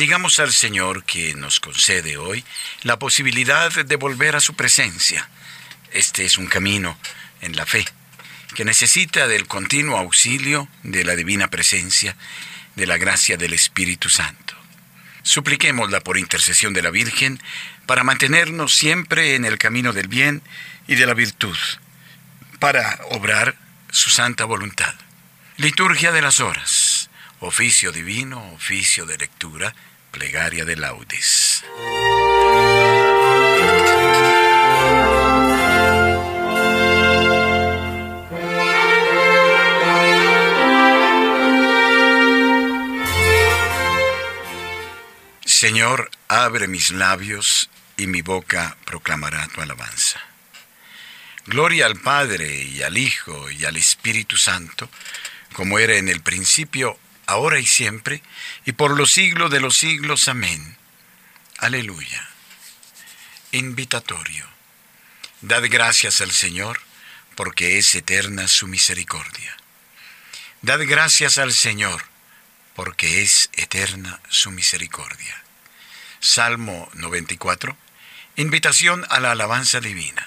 Bendigamos al Señor que nos concede hoy la posibilidad de volver a su presencia. Este es un camino en la fe que necesita del continuo auxilio de la divina presencia, de la gracia del Espíritu Santo. Supliquémosla por intercesión de la Virgen para mantenernos siempre en el camino del bien y de la virtud, para obrar su santa voluntad. Liturgia de las horas oficio divino, oficio de lectura, plegaria de laudes. Señor, abre mis labios y mi boca proclamará tu alabanza. Gloria al Padre y al Hijo y al Espíritu Santo, como era en el principio, ahora y siempre, y por los siglos de los siglos. Amén. Aleluya. Invitatorio. Dad gracias al Señor, porque es eterna su misericordia. Dad gracias al Señor, porque es eterna su misericordia. Salmo 94. Invitación a la alabanza divina.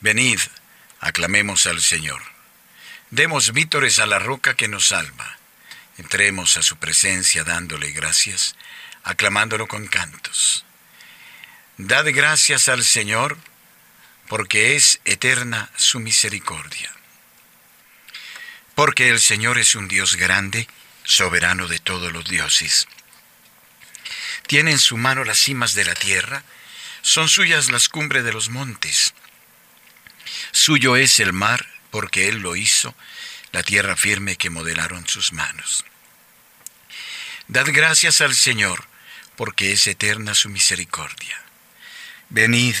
Venid, aclamemos al Señor. Demos vítores a la roca que nos salva. Entremos a su presencia dándole gracias, aclamándolo con cantos. Dad gracias al Señor, porque es eterna su misericordia. Porque el Señor es un Dios grande, soberano de todos los dioses. Tiene en su mano las cimas de la tierra, son suyas las cumbres de los montes. Suyo es el mar porque Él lo hizo, la tierra firme que modelaron sus manos. Dad gracias al Señor, porque es eterna su misericordia. Venid,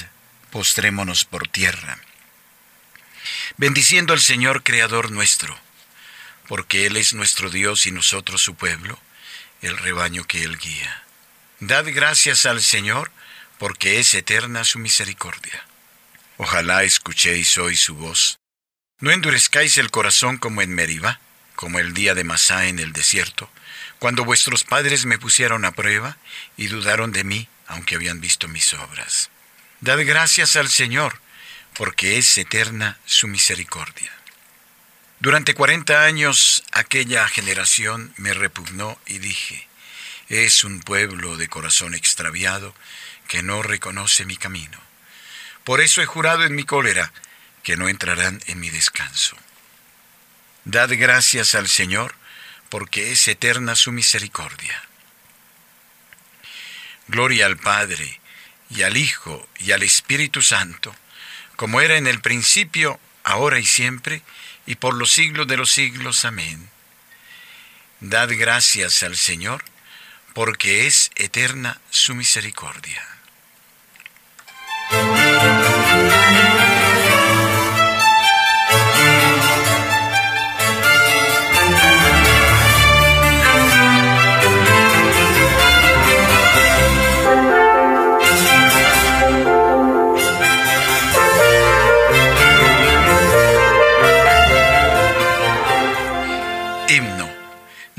postrémonos por tierra, bendiciendo al Señor Creador nuestro, porque Él es nuestro Dios y nosotros su pueblo, el rebaño que Él guía. Dad gracias al Señor, porque es eterna su misericordia. Ojalá escuchéis hoy su voz no endurezcáis el corazón como en Meribá, como el día de Masá en el desierto, cuando vuestros padres me pusieron a prueba y dudaron de mí, aunque habían visto mis obras. Dad gracias al Señor, porque es eterna su misericordia. Durante cuarenta años aquella generación me repugnó y dije, es un pueblo de corazón extraviado que no reconoce mi camino. Por eso he jurado en mi cólera, que no entrarán en mi descanso. Dad gracias al Señor, porque es eterna su misericordia. Gloria al Padre, y al Hijo, y al Espíritu Santo, como era en el principio, ahora y siempre, y por los siglos de los siglos. Amén. Dad gracias al Señor, porque es eterna su misericordia.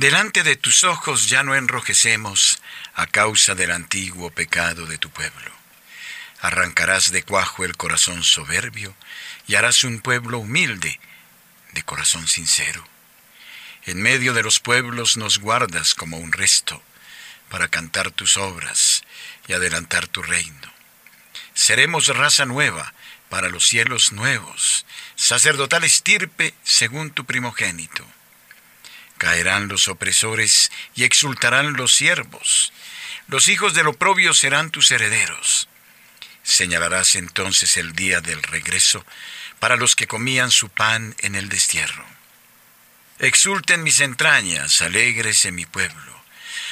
Delante de tus ojos ya no enrojecemos a causa del antiguo pecado de tu pueblo. Arrancarás de cuajo el corazón soberbio y harás un pueblo humilde, de corazón sincero. En medio de los pueblos nos guardas como un resto, para cantar tus obras y adelantar tu reino. Seremos raza nueva para los cielos nuevos, sacerdotal estirpe según tu primogénito Caerán los opresores y exultarán los siervos. Los hijos del oprobio serán tus herederos. Señalarás entonces el día del regreso para los que comían su pan en el destierro. Exulten mis entrañas, alegres mi pueblo,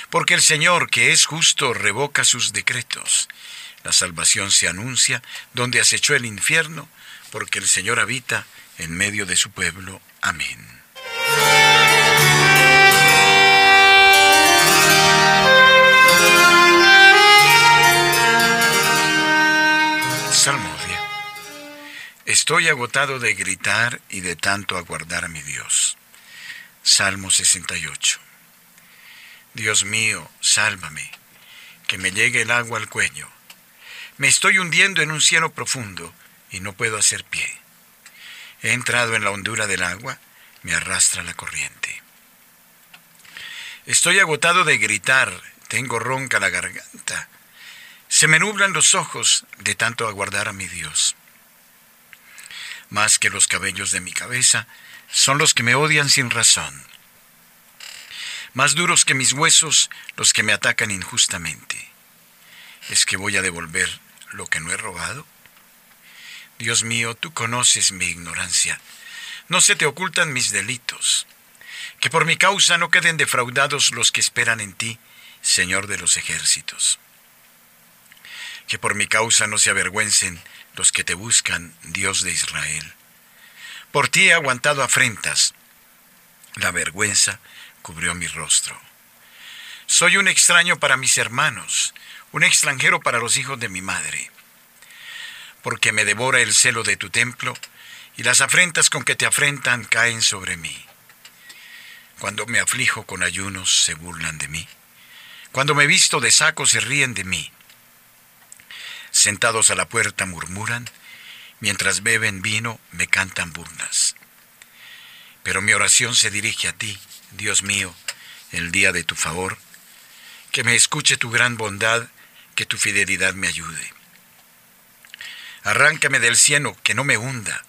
porque el Señor, que es justo, revoca sus decretos. La salvación se anuncia donde acechó el infierno, porque el Señor habita en medio de su pueblo. Amén. Estoy agotado de gritar y de tanto aguardar a mi Dios. Salmo 68. Dios mío, sálvame, que me llegue el agua al cuello. Me estoy hundiendo en un cielo profundo y no puedo hacer pie. He entrado en la hondura del agua, me arrastra la corriente. Estoy agotado de gritar, tengo ronca la garganta. Se me nublan los ojos de tanto aguardar a mi Dios. Más que los cabellos de mi cabeza son los que me odian sin razón. Más duros que mis huesos los que me atacan injustamente. ¿Es que voy a devolver lo que no he robado? Dios mío, tú conoces mi ignorancia. No se te ocultan mis delitos. Que por mi causa no queden defraudados los que esperan en ti, Señor de los ejércitos. Que por mi causa no se avergüencen los que te buscan, Dios de Israel. Por ti he aguantado afrentas. La vergüenza cubrió mi rostro. Soy un extraño para mis hermanos, un extranjero para los hijos de mi madre. Porque me devora el celo de tu templo, y las afrentas con que te afrentan caen sobre mí. Cuando me aflijo con ayunos se burlan de mí. Cuando me visto de saco se ríen de mí. Sentados a la puerta murmuran, mientras beben vino me cantan burlas. Pero mi oración se dirige a ti, Dios mío, el día de tu favor, que me escuche tu gran bondad, que tu fidelidad me ayude. Arráncame del cielo, que no me hunda,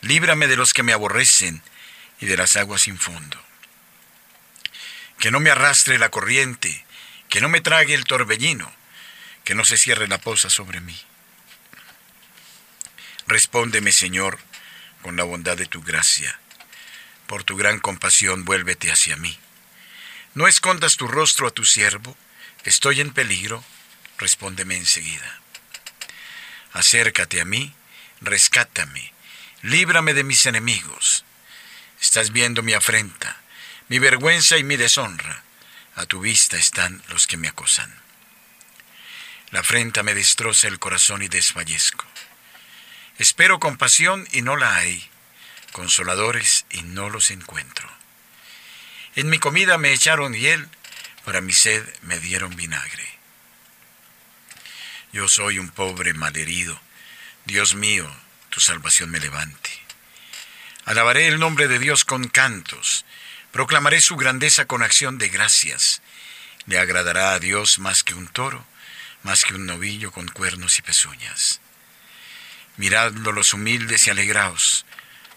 líbrame de los que me aborrecen y de las aguas sin fondo. Que no me arrastre la corriente, que no me trague el torbellino, que no se cierre la poza sobre mí. Respóndeme, Señor, con la bondad de tu gracia. Por tu gran compasión, vuélvete hacia mí. No escondas tu rostro a tu siervo, estoy en peligro, respóndeme enseguida. Acércate a mí, rescátame, líbrame de mis enemigos. Estás viendo mi afrenta, mi vergüenza y mi deshonra. A tu vista están los que me acosan. La afrenta me destroza el corazón y desfallezco. Espero compasión y no la hay, consoladores y no los encuentro. En mi comida me echaron hiel, para mi sed me dieron vinagre. Yo soy un pobre malherido, Dios mío, tu salvación me levante. Alabaré el nombre de Dios con cantos, proclamaré su grandeza con acción de gracias. Le agradará a Dios más que un toro, más que un novillo con cuernos y pezuñas. Miradlo los humildes y alegraos.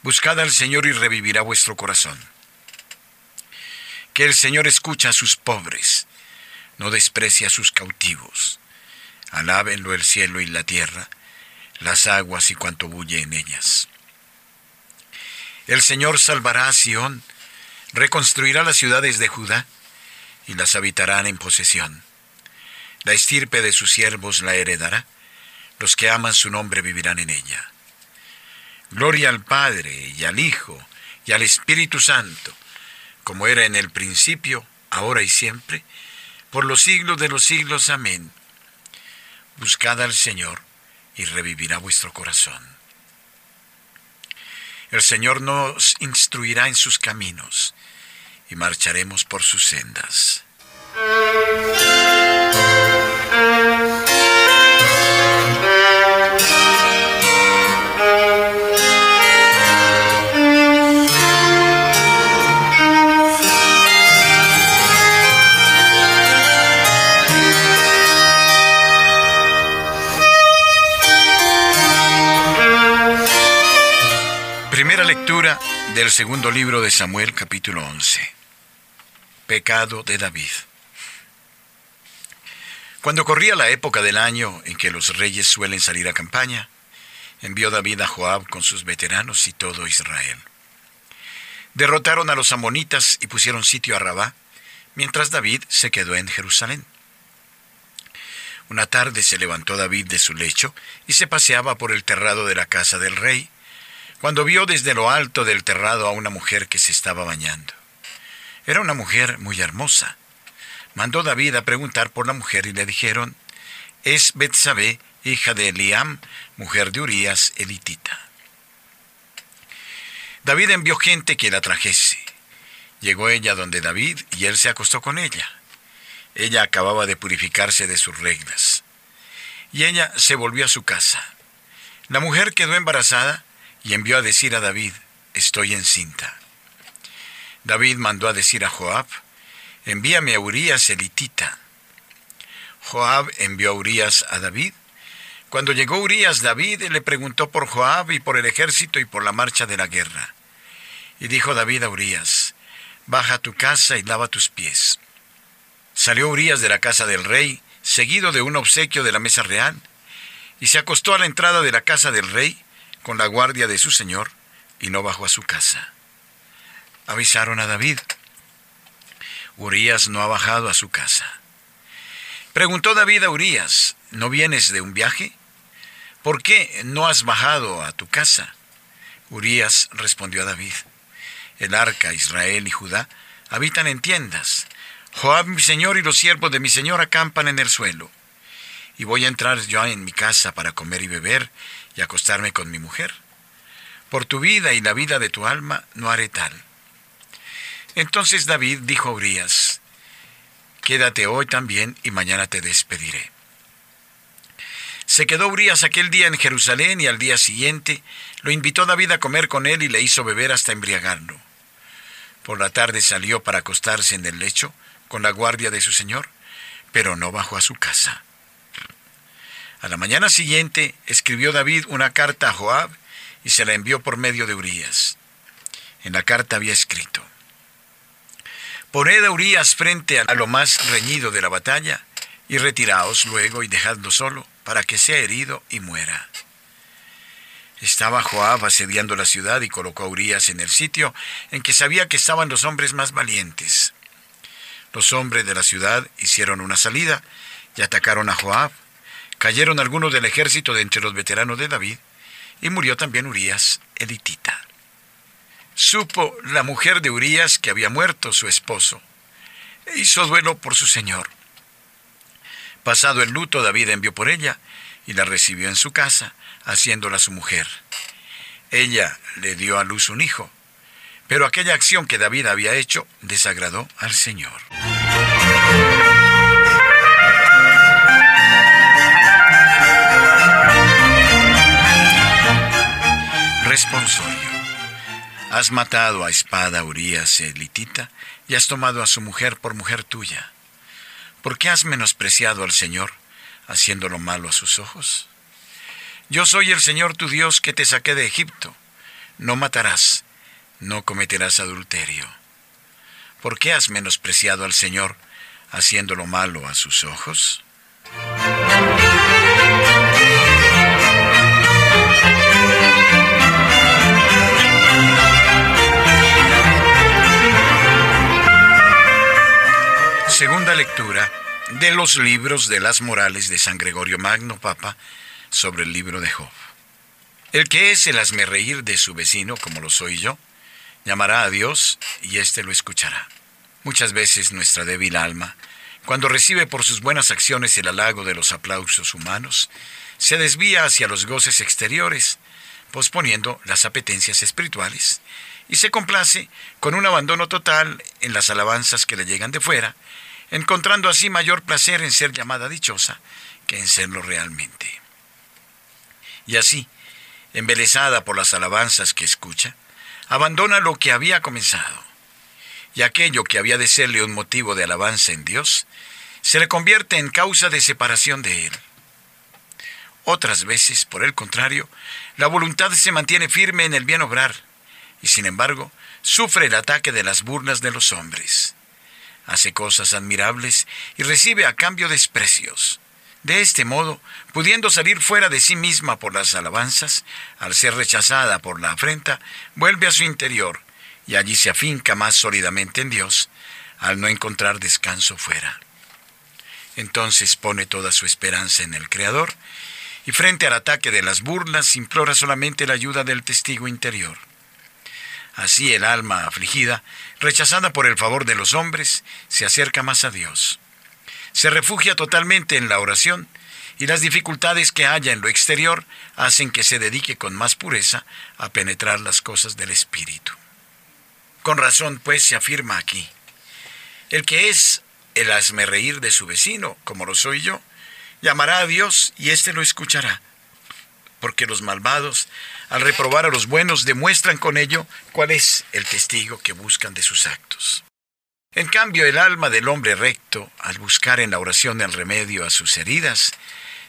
Buscad al Señor y revivirá vuestro corazón. Que el Señor escucha a sus pobres, no desprecia a sus cautivos. Alábenlo el cielo y la tierra, las aguas y cuanto bulle en ellas. El Señor salvará a Sión, reconstruirá las ciudades de Judá y las habitarán en posesión. La estirpe de sus siervos la heredará los que aman su nombre vivirán en ella. Gloria al Padre y al Hijo y al Espíritu Santo, como era en el principio, ahora y siempre, por los siglos de los siglos. Amén. Buscad al Señor y revivirá vuestro corazón. El Señor nos instruirá en sus caminos y marcharemos por sus sendas. Del segundo libro de Samuel capítulo 11. Pecado de David. Cuando corría la época del año en que los reyes suelen salir a campaña, envió David a Joab con sus veteranos y todo Israel. Derrotaron a los amonitas y pusieron sitio a Rabá, mientras David se quedó en Jerusalén. Una tarde se levantó David de su lecho y se paseaba por el terrado de la casa del rey, cuando vio desde lo alto del terrado a una mujer que se estaba bañando. Era una mujer muy hermosa. Mandó David a preguntar por la mujer y le dijeron, es Betsabé, hija de Eliam, mujer de Urías, elitita. David envió gente que la trajese. Llegó ella donde David y él se acostó con ella. Ella acababa de purificarse de sus reglas. Y ella se volvió a su casa. La mujer quedó embarazada y envió a decir a David, estoy encinta. David mandó a decir a Joab, envíame a Urías elitita. Joab envió a Urías a David. Cuando llegó Urías, David le preguntó por Joab y por el ejército y por la marcha de la guerra. Y dijo David a Urías, baja a tu casa y lava tus pies. Salió Urías de la casa del rey, seguido de un obsequio de la mesa real, y se acostó a la entrada de la casa del rey con la guardia de su señor, y no bajó a su casa. Avisaron a David. Urías no ha bajado a su casa. Preguntó David a Urías, ¿no vienes de un viaje? ¿Por qué no has bajado a tu casa? Urías respondió a David, el arca, Israel y Judá habitan en tiendas. Joab mi señor y los siervos de mi señor acampan en el suelo. Y voy a entrar yo en mi casa para comer y beber y acostarme con mi mujer. Por tu vida y la vida de tu alma no haré tal. Entonces David dijo a Urías, Quédate hoy también y mañana te despediré. Se quedó Urias aquel día en Jerusalén y al día siguiente lo invitó David a comer con él y le hizo beber hasta embriagarlo. Por la tarde salió para acostarse en el lecho con la guardia de su señor, pero no bajó a su casa. A la mañana siguiente escribió David una carta a Joab y se la envió por medio de Urías. En la carta había escrito, Poned a Urias frente a lo más reñido de la batalla, y retiraos luego y dejadlo solo, para que sea herido y muera. Estaba Joab asediando la ciudad y colocó a Urias en el sitio en que sabía que estaban los hombres más valientes. Los hombres de la ciudad hicieron una salida y atacaron a Joab. Cayeron algunos del ejército de entre los veteranos de David y murió también Urias, elitita supo la mujer de Urías que había muerto su esposo, e hizo duelo por su señor. Pasado el luto, David envió por ella y la recibió en su casa, haciéndola su mujer. Ella le dio a luz un hijo, pero aquella acción que David había hecho desagradó al Señor. Responsorio. Has matado a espada a Urias elitita y has tomado a su mujer por mujer tuya. ¿Por qué has menospreciado al Señor, haciendo lo malo a sus ojos? Yo soy el Señor tu Dios que te saqué de Egipto. No matarás, no cometerás adulterio. ¿Por qué has menospreciado al Señor, haciendo lo malo a sus ojos? Segunda lectura de los libros de las morales de San Gregorio Magno Papa sobre el libro de Job. El que es el reír de su vecino, como lo soy yo, llamará a Dios y éste lo escuchará. Muchas veces nuestra débil alma, cuando recibe por sus buenas acciones el halago de los aplausos humanos, se desvía hacia los goces exteriores, posponiendo las apetencias espirituales, y se complace con un abandono total en las alabanzas que le llegan de fuera, encontrando así mayor placer en ser llamada dichosa que en serlo realmente. Y así, embelesada por las alabanzas que escucha, abandona lo que había comenzado, y aquello que había de serle un motivo de alabanza en Dios, se le convierte en causa de separación de Él. Otras veces, por el contrario, la voluntad se mantiene firme en el bien obrar, y sin embargo, sufre el ataque de las burlas de los hombres hace cosas admirables y recibe a cambio desprecios. De este modo, pudiendo salir fuera de sí misma por las alabanzas, al ser rechazada por la afrenta, vuelve a su interior y allí se afinca más sólidamente en Dios, al no encontrar descanso fuera. Entonces pone toda su esperanza en el Creador y frente al ataque de las burlas implora solamente la ayuda del testigo interior. Así el alma afligida, rechazada por el favor de los hombres, se acerca más a Dios. Se refugia totalmente en la oración y las dificultades que haya en lo exterior hacen que se dedique con más pureza a penetrar las cosas del Espíritu. Con razón, pues, se afirma aquí, el que es el hazme reír de su vecino, como lo soy yo, llamará a Dios y éste lo escuchará. Porque los malvados, al reprobar a los buenos, demuestran con ello cuál es el testigo que buscan de sus actos. En cambio, el alma del hombre recto, al buscar en la oración el remedio a sus heridas,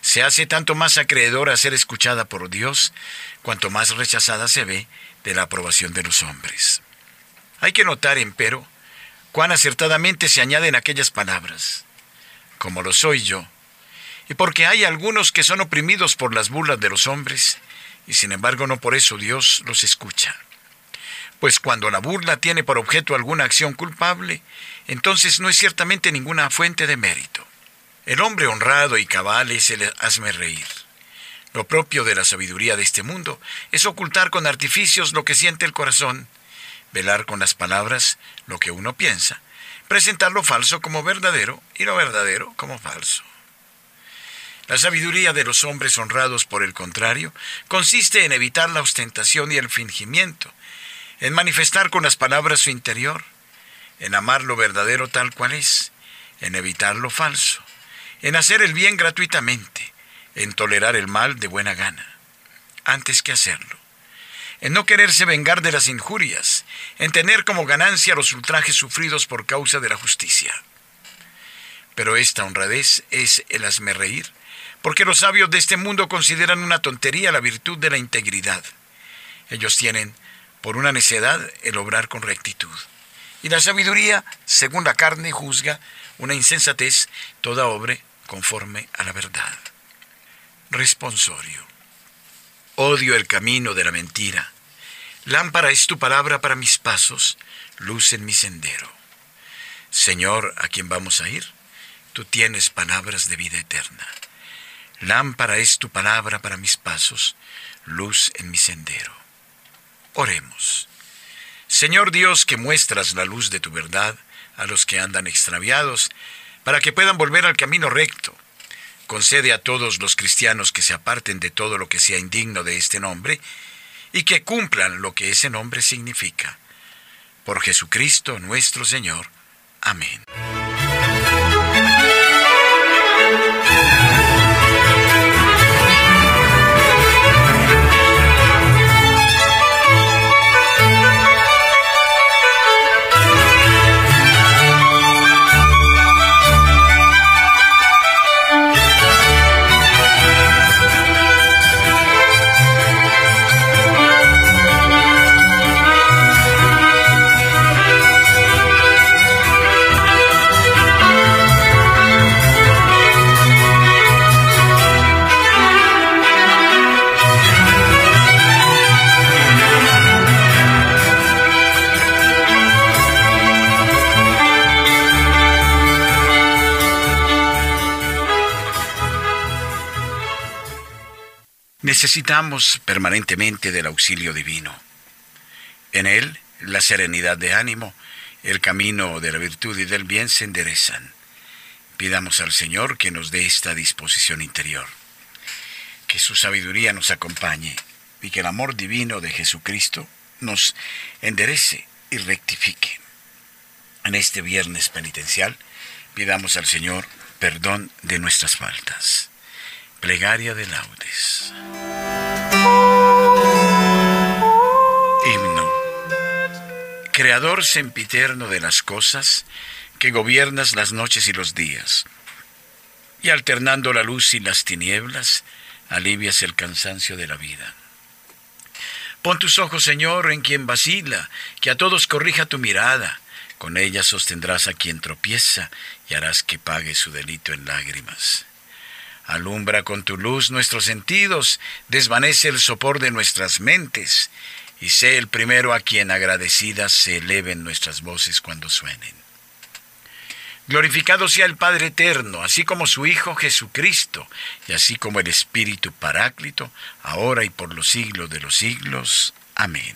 se hace tanto más acreedora a ser escuchada por Dios, cuanto más rechazada se ve de la aprobación de los hombres. Hay que notar, empero, cuán acertadamente se añaden aquellas palabras, como lo soy yo, y porque hay algunos que son oprimidos por las burlas de los hombres, y sin embargo no por eso Dios los escucha. Pues cuando la burla tiene por objeto alguna acción culpable, entonces no es ciertamente ninguna fuente de mérito. El hombre honrado y cabal es el hazme reír. Lo propio de la sabiduría de este mundo es ocultar con artificios lo que siente el corazón, velar con las palabras lo que uno piensa, presentar lo falso como verdadero y lo verdadero como falso. La sabiduría de los hombres honrados, por el contrario, consiste en evitar la ostentación y el fingimiento, en manifestar con las palabras su interior, en amar lo verdadero tal cual es, en evitar lo falso, en hacer el bien gratuitamente, en tolerar el mal de buena gana, antes que hacerlo, en no quererse vengar de las injurias, en tener como ganancia los ultrajes sufridos por causa de la justicia. Pero esta honradez es el hazme reír, porque los sabios de este mundo consideran una tontería la virtud de la integridad. Ellos tienen, por una necedad, el obrar con rectitud. Y la sabiduría, según la carne, juzga una insensatez, toda obre conforme a la verdad. Responsorio. Odio el camino de la mentira. Lámpara es tu palabra para mis pasos, luz en mi sendero. Señor, ¿a quién vamos a ir? Tú tienes palabras de vida eterna. Lámpara es tu palabra para mis pasos, luz en mi sendero. Oremos. Señor Dios, que muestras la luz de tu verdad a los que andan extraviados, para que puedan volver al camino recto. Concede a todos los cristianos que se aparten de todo lo que sea indigno de este nombre, y que cumplan lo que ese nombre significa. Por Jesucristo nuestro Señor. Amén. Necesitamos permanentemente del auxilio divino. En él, la serenidad de ánimo, el camino de la virtud y del bien se enderezan. Pidamos al Señor que nos dé esta disposición interior, que su sabiduría nos acompañe y que el amor divino de Jesucristo nos enderece y rectifique. En este viernes penitencial, pidamos al Señor perdón de nuestras faltas. Plegaria de laudes. Himno. Creador sempiterno de las cosas, que gobiernas las noches y los días, y alternando la luz y las tinieblas, alivias el cansancio de la vida. Pon tus ojos, Señor, en quien vacila, que a todos corrija tu mirada, con ella sostendrás a quien tropieza y harás que pague su delito en lágrimas. Alumbra con tu luz nuestros sentidos, desvanece el sopor de nuestras mentes, y sé el primero a quien agradecidas se eleven nuestras voces cuando suenen. Glorificado sea el Padre Eterno, así como su Hijo Jesucristo, y así como el Espíritu Paráclito, ahora y por los siglos de los siglos. Amén.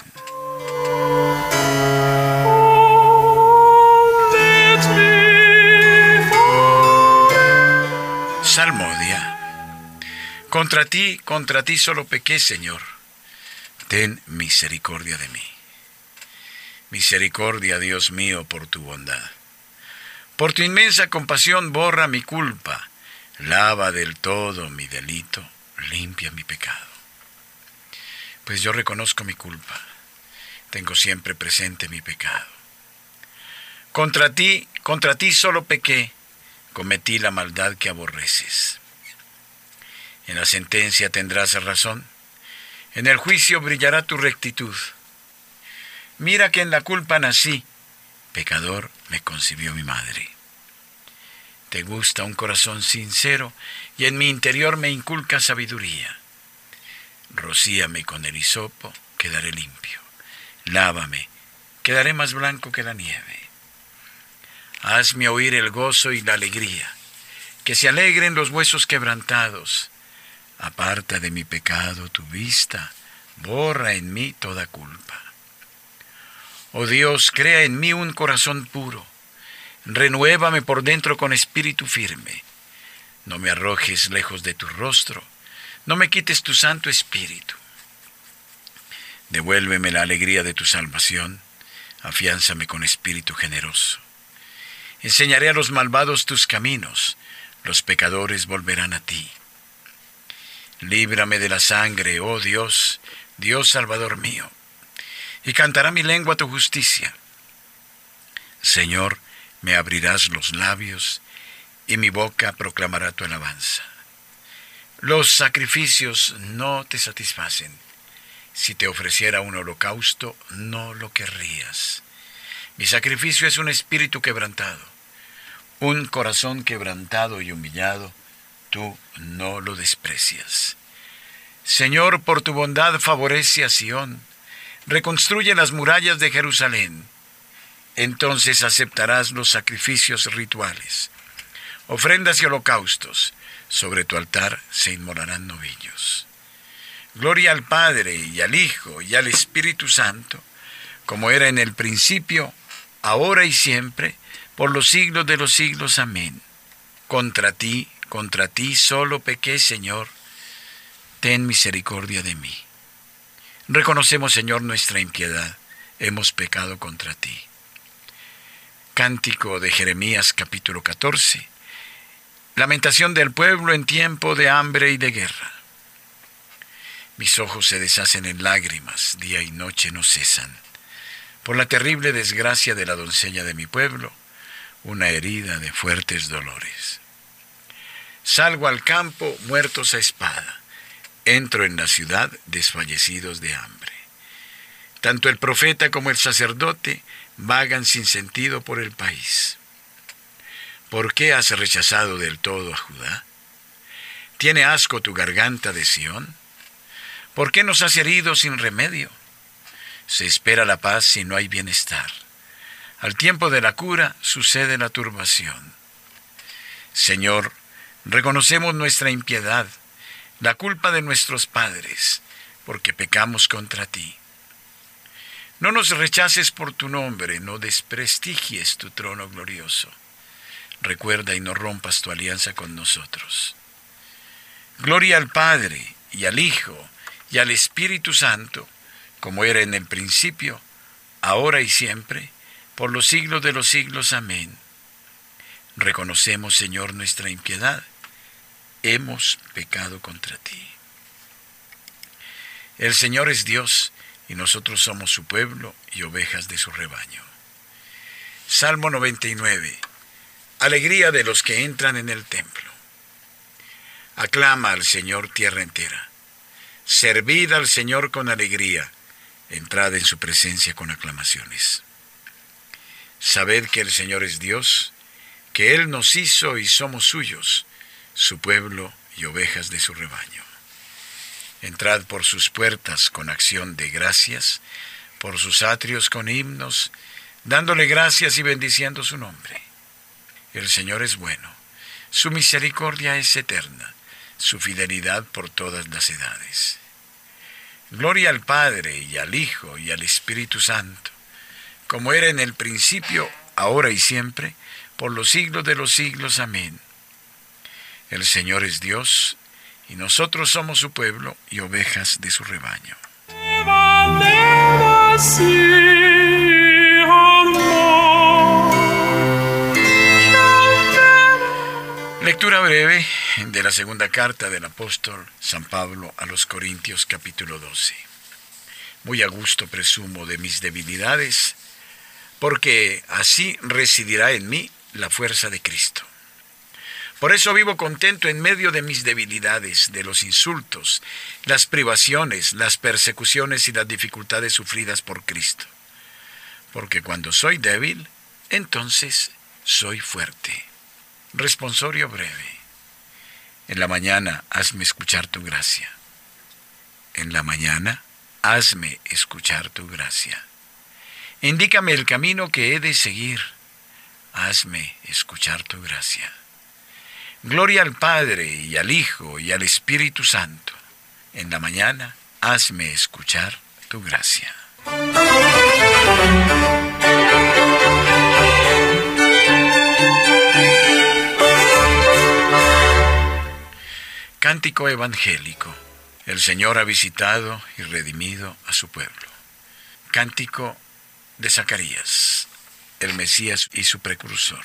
Contra ti, contra ti solo pequé, Señor. Ten misericordia de mí. Misericordia, Dios mío, por tu bondad. Por tu inmensa compasión borra mi culpa, lava del todo mi delito, limpia mi pecado. Pues yo reconozco mi culpa, tengo siempre presente mi pecado. Contra ti, contra ti solo pequé, cometí la maldad que aborreces. En la sentencia tendrás razón, en el juicio brillará tu rectitud. Mira que en la culpa nací, pecador me concibió mi madre. Te gusta un corazón sincero y en mi interior me inculca sabiduría. Rocíame con el hisopo, quedaré limpio. Lávame, quedaré más blanco que la nieve. Hazme oír el gozo y la alegría, que se alegren los huesos quebrantados. Aparta de mi pecado tu vista, borra en mí toda culpa. Oh Dios, crea en mí un corazón puro, renuévame por dentro con espíritu firme. No me arrojes lejos de tu rostro, no me quites tu santo espíritu. Devuélveme la alegría de tu salvación, afiánzame con espíritu generoso. Enseñaré a los malvados tus caminos, los pecadores volverán a ti. Líbrame de la sangre, oh Dios, Dios Salvador mío y cantará mi lengua tu justicia. Señor, me abrirás los labios, y mi boca proclamará tu alabanza. Los sacrificios no te satisfacen. Si te ofreciera un holocausto, no lo querrías. Mi sacrificio es un espíritu quebrantado, un corazón quebrantado y humillado, tú no lo desprecias. Señor, por tu bondad favorece a Sión, reconstruye las murallas de Jerusalén. Entonces aceptarás los sacrificios rituales, ofrendas y holocaustos. Sobre tu altar se inmolarán novillos. Gloria al Padre y al Hijo y al Espíritu Santo, como era en el principio, ahora y siempre, por los siglos de los siglos. Amén. Contra ti, contra ti solo pequé, Señor. Ten misericordia de mí. Reconocemos, Señor, nuestra impiedad. Hemos pecado contra ti. Cántico de Jeremías capítulo 14. Lamentación del pueblo en tiempo de hambre y de guerra. Mis ojos se deshacen en lágrimas, día y noche no cesan. Por la terrible desgracia de la doncella de mi pueblo, una herida de fuertes dolores. Salgo al campo muertos a espada entro en la ciudad desfallecidos de hambre. Tanto el profeta como el sacerdote vagan sin sentido por el país. ¿Por qué has rechazado del todo a Judá? ¿Tiene asco tu garganta de Sión? ¿Por qué nos has herido sin remedio? Se espera la paz si no hay bienestar. Al tiempo de la cura sucede la turbación. Señor, reconocemos nuestra impiedad la culpa de nuestros padres, porque pecamos contra ti. No nos rechaces por tu nombre, no desprestigies tu trono glorioso. Recuerda y no rompas tu alianza con nosotros. Gloria al Padre y al Hijo y al Espíritu Santo, como era en el principio, ahora y siempre, por los siglos de los siglos. Amén. Reconocemos, Señor, nuestra impiedad hemos pecado contra ti. El Señor es Dios y nosotros somos su pueblo y ovejas de su rebaño. Salmo 99. Alegría de los que entran en el templo. Aclama al Señor tierra entera. Servid al Señor con alegría. Entrad en su presencia con aclamaciones. Sabed que el Señor es Dios, que Él nos hizo y somos suyos su pueblo y ovejas de su rebaño. Entrad por sus puertas con acción de gracias, por sus atrios con himnos, dándole gracias y bendiciendo su nombre. El Señor es bueno, su misericordia es eterna, su fidelidad por todas las edades. Gloria al Padre y al Hijo y al Espíritu Santo, como era en el principio, ahora y siempre, por los siglos de los siglos. Amén. El Señor es Dios y nosotros somos su pueblo y ovejas de su rebaño. Lectura breve de la segunda carta del apóstol San Pablo a los Corintios capítulo 12. Muy a gusto presumo de mis debilidades, porque así residirá en mí la fuerza de Cristo. Por eso vivo contento en medio de mis debilidades, de los insultos, las privaciones, las persecuciones y las dificultades sufridas por Cristo. Porque cuando soy débil, entonces soy fuerte. Responsorio breve. En la mañana hazme escuchar tu gracia. En la mañana hazme escuchar tu gracia. Indícame el camino que he de seguir. Hazme escuchar tu gracia. Gloria al Padre y al Hijo y al Espíritu Santo. En la mañana hazme escuchar tu gracia. Cántico evangélico. El Señor ha visitado y redimido a su pueblo. Cántico de Zacarías, el Mesías y su precursor.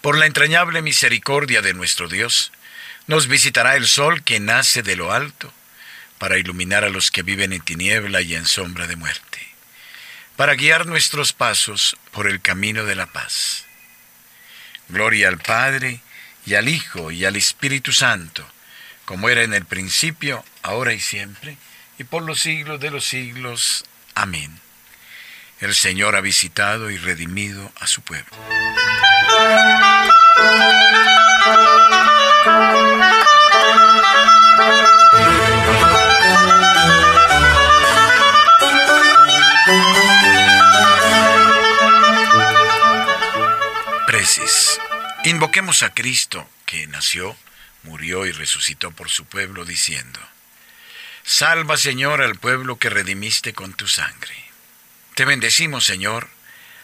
Por la entrañable misericordia de nuestro Dios, nos visitará el sol que nace de lo alto, para iluminar a los que viven en tiniebla y en sombra de muerte, para guiar nuestros pasos por el camino de la paz. Gloria al Padre, y al Hijo, y al Espíritu Santo, como era en el principio, ahora y siempre, y por los siglos de los siglos. Amén. El Señor ha visitado y redimido a su pueblo. Invoquemos a Cristo, que nació, murió y resucitó por su pueblo, diciendo, Salva, Señor, al pueblo que redimiste con tu sangre. Te bendecimos, Señor,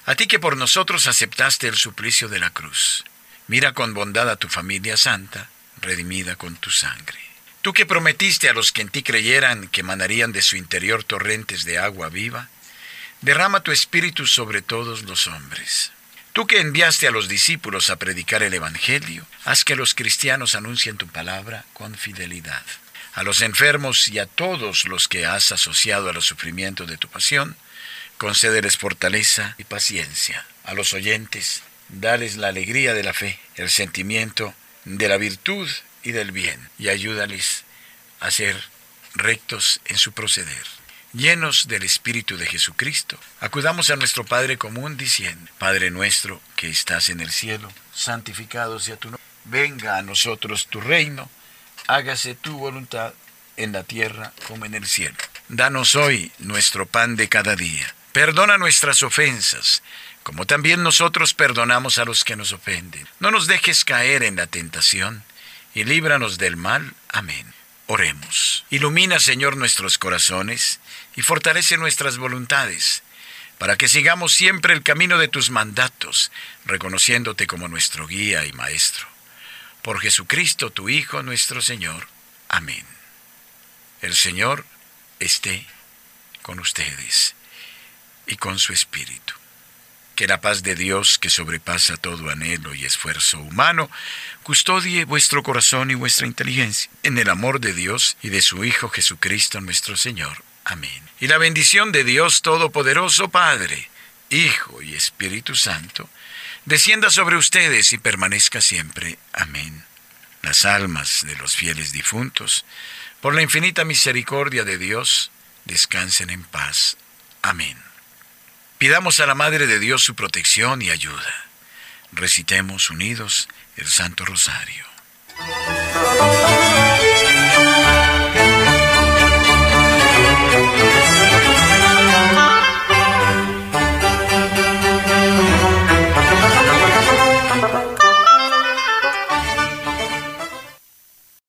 a ti que por nosotros aceptaste el suplicio de la cruz. Mira con bondad a tu familia santa, redimida con tu sangre. Tú que prometiste a los que en ti creyeran que emanarían de su interior torrentes de agua viva, derrama tu espíritu sobre todos los hombres. Tú que enviaste a los discípulos a predicar el Evangelio, haz que los cristianos anuncien tu palabra con fidelidad. A los enfermos y a todos los que has asociado a los sufrimientos de tu pasión, concédeles fortaleza y paciencia. A los oyentes, dales la alegría de la fe, el sentimiento de la virtud y del bien, y ayúdales a ser rectos en su proceder llenos del Espíritu de Jesucristo, acudamos a nuestro Padre común diciendo, Padre nuestro que estás en el cielo, santificado sea tu nombre, venga a nosotros tu reino, hágase tu voluntad en la tierra como en el cielo. Danos hoy nuestro pan de cada día. Perdona nuestras ofensas, como también nosotros perdonamos a los que nos ofenden. No nos dejes caer en la tentación, y líbranos del mal. Amén. Oremos. Ilumina, Señor, nuestros corazones y fortalece nuestras voluntades, para que sigamos siempre el camino de tus mandatos, reconociéndote como nuestro guía y maestro. Por Jesucristo, tu Hijo, nuestro Señor. Amén. El Señor esté con ustedes y con su Espíritu. Que la paz de Dios, que sobrepasa todo anhelo y esfuerzo humano, custodie vuestro corazón y vuestra inteligencia en el amor de Dios y de su Hijo Jesucristo nuestro Señor. Amén. Y la bendición de Dios Todopoderoso, Padre, Hijo y Espíritu Santo, descienda sobre ustedes y permanezca siempre. Amén. La las almas de los fieles difuntos, por la infinita misericordia de Dios, descansen en paz. Amén. Pidamos a la Madre de Dios su protección y ayuda. Recitemos unidos el Santo Rosario.